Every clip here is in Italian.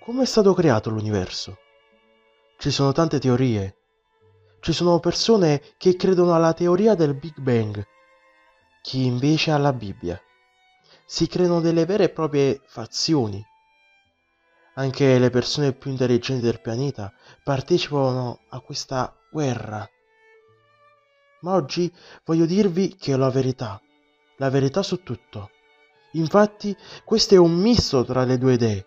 come è stato creato l'universo? Ci sono tante teorie. Ci sono persone che credono alla teoria del Big Bang, chi invece alla Bibbia. Si creano delle vere e proprie fazioni. Anche le persone più intelligenti del pianeta partecipano a questa guerra. Ma oggi voglio dirvi che ho la verità, la verità su tutto. Infatti, questo è un misto tra le due idee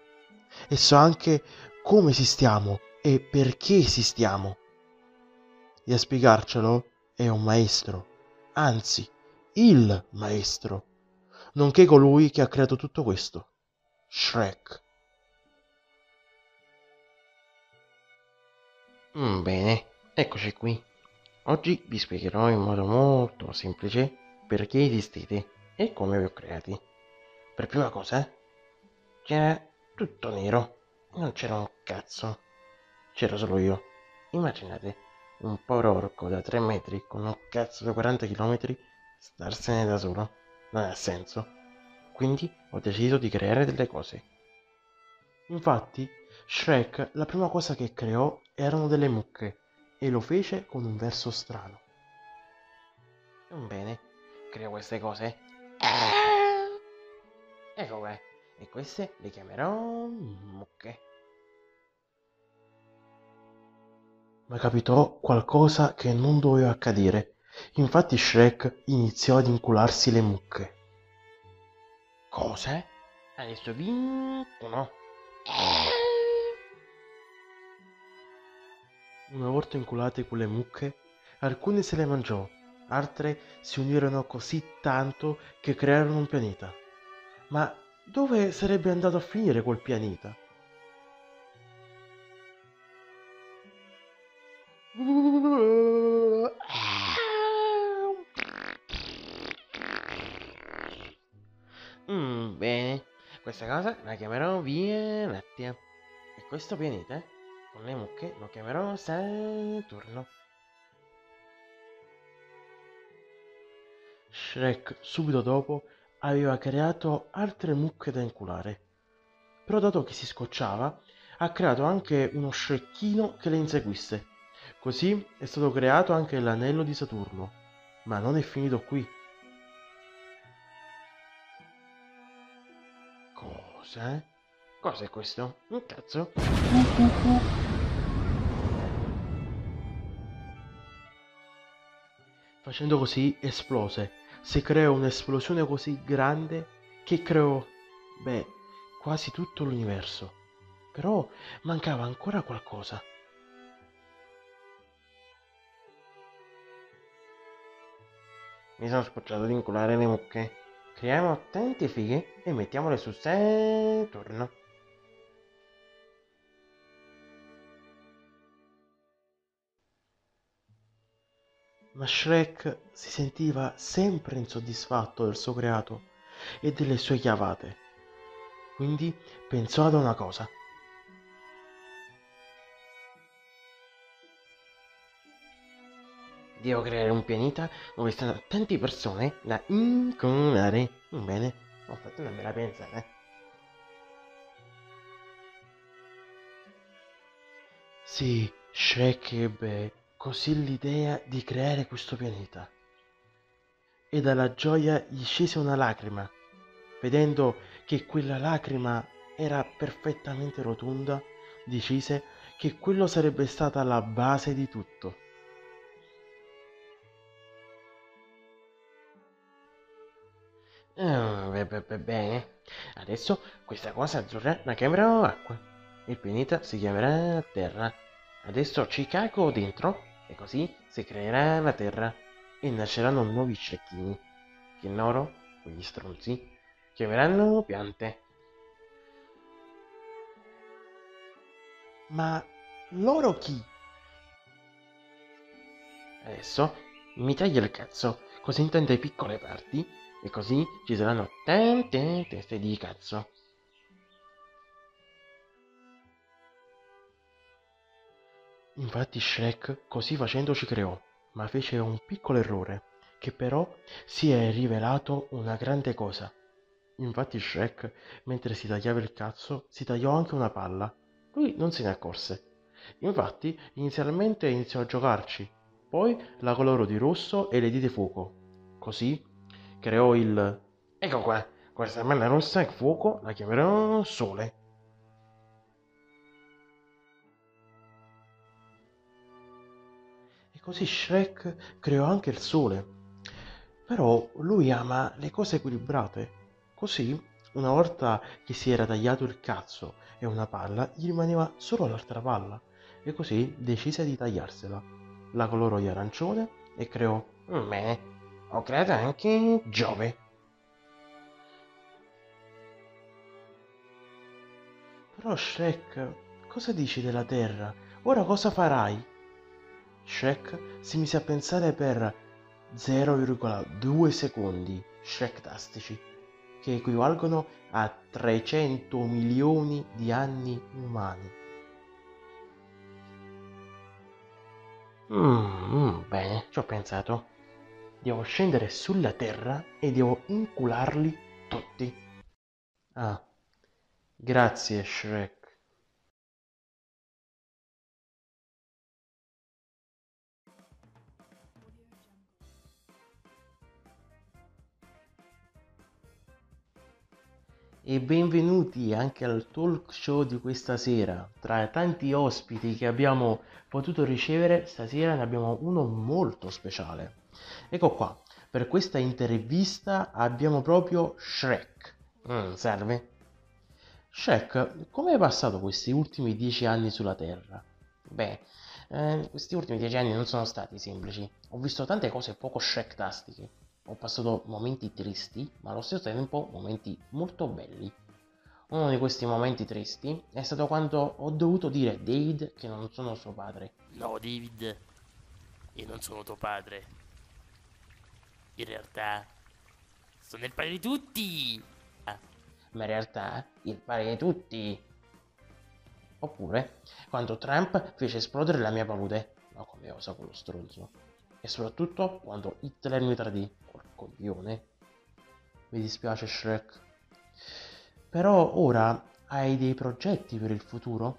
e so anche come esistiamo e perché esistiamo. E a spiegarcelo è un maestro, anzi, il maestro, nonché colui che ha creato tutto questo, Shrek. Mm, bene, eccoci qui. Oggi vi spiegherò in modo molto semplice perché esistete e come vi ho creati. Per prima cosa, c'era tutto nero, non c'era un cazzo, c'ero solo io. Immaginate un povero orco da 3 metri con un cazzo da 40 km starsene da solo. Non ha senso. Quindi ho deciso di creare delle cose. Infatti, Shrek la prima cosa che creò erano delle mucche e lo fece con un verso strano. Bene, creo queste cose. Ecco qua. E queste le chiamerò mucche. Ma capitò qualcosa che non doveva accadere. Infatti Shrek iniziò ad incularsi le mucche. Cosa? Adesso vincono. Una volta inculate quelle mucche, alcune se le mangiò, altre si unirono così tanto che crearono un pianeta. Ma dove sarebbe andato a finire quel pianeta? Mm, bene, questa cosa la chiamerò Via. E questo pianeta, con le mucche, lo chiamerò Saturno. Shrek, subito dopo, aveva creato altre mucche da inculare. Però dato che si scocciava, ha creato anche uno Shrekino che le inseguisse. Così è stato creato anche l'anello di Saturno. Ma non è finito qui. Cosa? Cos'è questo? Un cazzo? Facendo così esplose. Si creò un'esplosione così grande che creò, beh, quasi tutto l'universo. Però mancava ancora qualcosa. Mi sono scocciato di inculare le mucche. Creiamo tante fighe e mettiamole su Saturno. Ma Shrek si sentiva sempre insoddisfatto del suo creato e delle sue chiavate. Quindi pensò ad una cosa. Devo creare un pianeta dove stanno tante persone da inculare. Bene, ho fatto una bella pensata. Sì, Shrek ebbe così l'idea di creare questo pianeta. E dalla gioia gli scese una lacrima, vedendo che quella lacrima era perfettamente rotonda, decise che quello sarebbe stata la base di tutto. Ah, bene. Adesso questa cosa azzurra la chiamerò acqua. Il pianeta si chiamerà Terra. Adesso ci cago dentro e così si creerà la Terra e nasceranno nuovi cecchini che loro, quegli stronzi, chiameranno piante. Ma loro chi? Adesso mi taglio il cazzo, così in tante piccole parti e così ci saranno tante teste di cazzo. Infatti Shrek così facendo ci creò, ma fece un piccolo errore, che però si è rivelato una grande cosa. Infatti Shrek, mentre si tagliava il cazzo, si tagliò anche una palla, Lui non se ne accorse. Infatti, inizialmente iniziò a giocarci, poi la colorò di rosso e le diede fuoco. Così creò il... Ecco qua, questa mela rossa e fuoco la chiamerò Sole. Così Shrek creò anche il sole. Però lui ama le cose equilibrate. Così, una volta che si era tagliato il cazzo e una palla, gli rimaneva solo l'altra palla. E così decise di tagliarsela. La colorò di arancione e creò... Bene, ho creato anche Giove. Però Shrek, cosa dici della Terra? Ora cosa farai? Shrek si mise a pensare per 0,2 secondi Shrektastici, che equivalgono a 300 milioni di anni umani. Mm, bene, ci ho pensato. Devo scendere sulla terra e devo incularli tutti. Ah, grazie Shrek. E benvenuti anche al talk show di questa sera. Tra tanti ospiti che abbiamo potuto ricevere, stasera ne abbiamo uno molto speciale. Ecco qua, per questa intervista abbiamo proprio Shrek. Mm, serve? Shrek, come hai passato questi ultimi dieci anni sulla Terra? Beh, eh, questi ultimi dieci anni non sono stati semplici. Ho visto tante cose poco Shrek-tastiche ho passato momenti tristi, ma allo stesso tempo momenti molto belli. Uno di questi momenti tristi è stato quando ho dovuto dire a David che non sono suo padre. No, David, io non sono tuo padre. In realtà, sono il padre di tutti. Ah, ma in realtà, il padre di tutti. Oppure, quando Trump fece esplodere la mia palude. Ma come osa quello stronzo. E soprattutto quando Hitler mi tradì coglione. Mi dispiace Shrek. Però ora hai dei progetti per il futuro?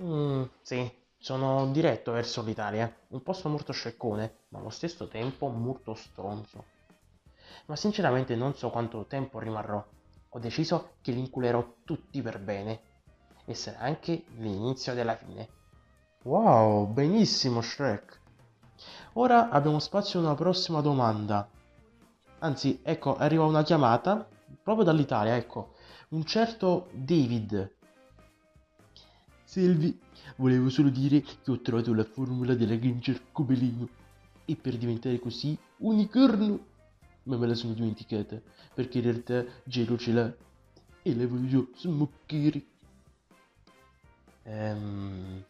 Mm, sì, sono diretto verso l'Italia, un posto molto screccone, ma allo stesso tempo molto stronzo. Ma sinceramente non so quanto tempo rimarrò. Ho deciso che li inculerò tutti per bene. E sarà anche l'inizio della fine. Wow, benissimo Shrek. Ora abbiamo spazio a una prossima domanda. Anzi, ecco, arriva una chiamata proprio dall'Italia, ecco. Un certo David. Selvi, volevo solo dire che ho trovato la formula della Granger Copelino. E per diventare così unicorno. Ma me la sono dimenticata, perché in realtà Gelo ce l'ha. E la voglio smoccare. Ehm...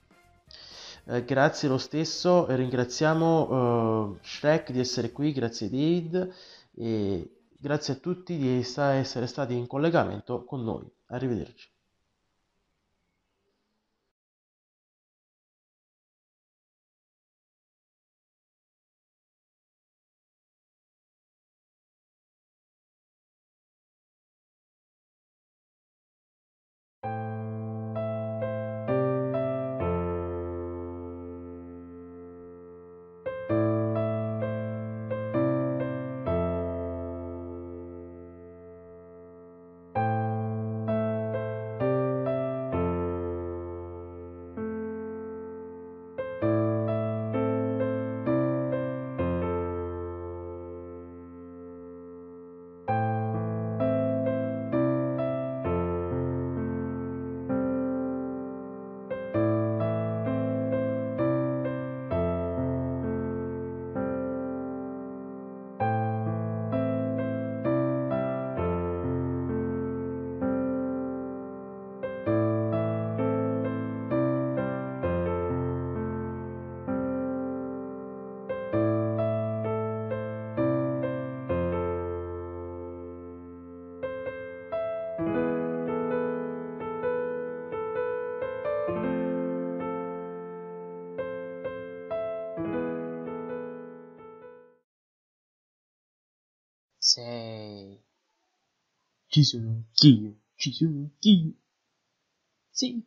Eh, grazie lo stesso, ringraziamo uh, Shrek di essere qui, grazie David e grazie a tutti di essere stati in collegamento con noi. Arrivederci. Sei. Ci sono anch'io, ci sono anch'io. Sì.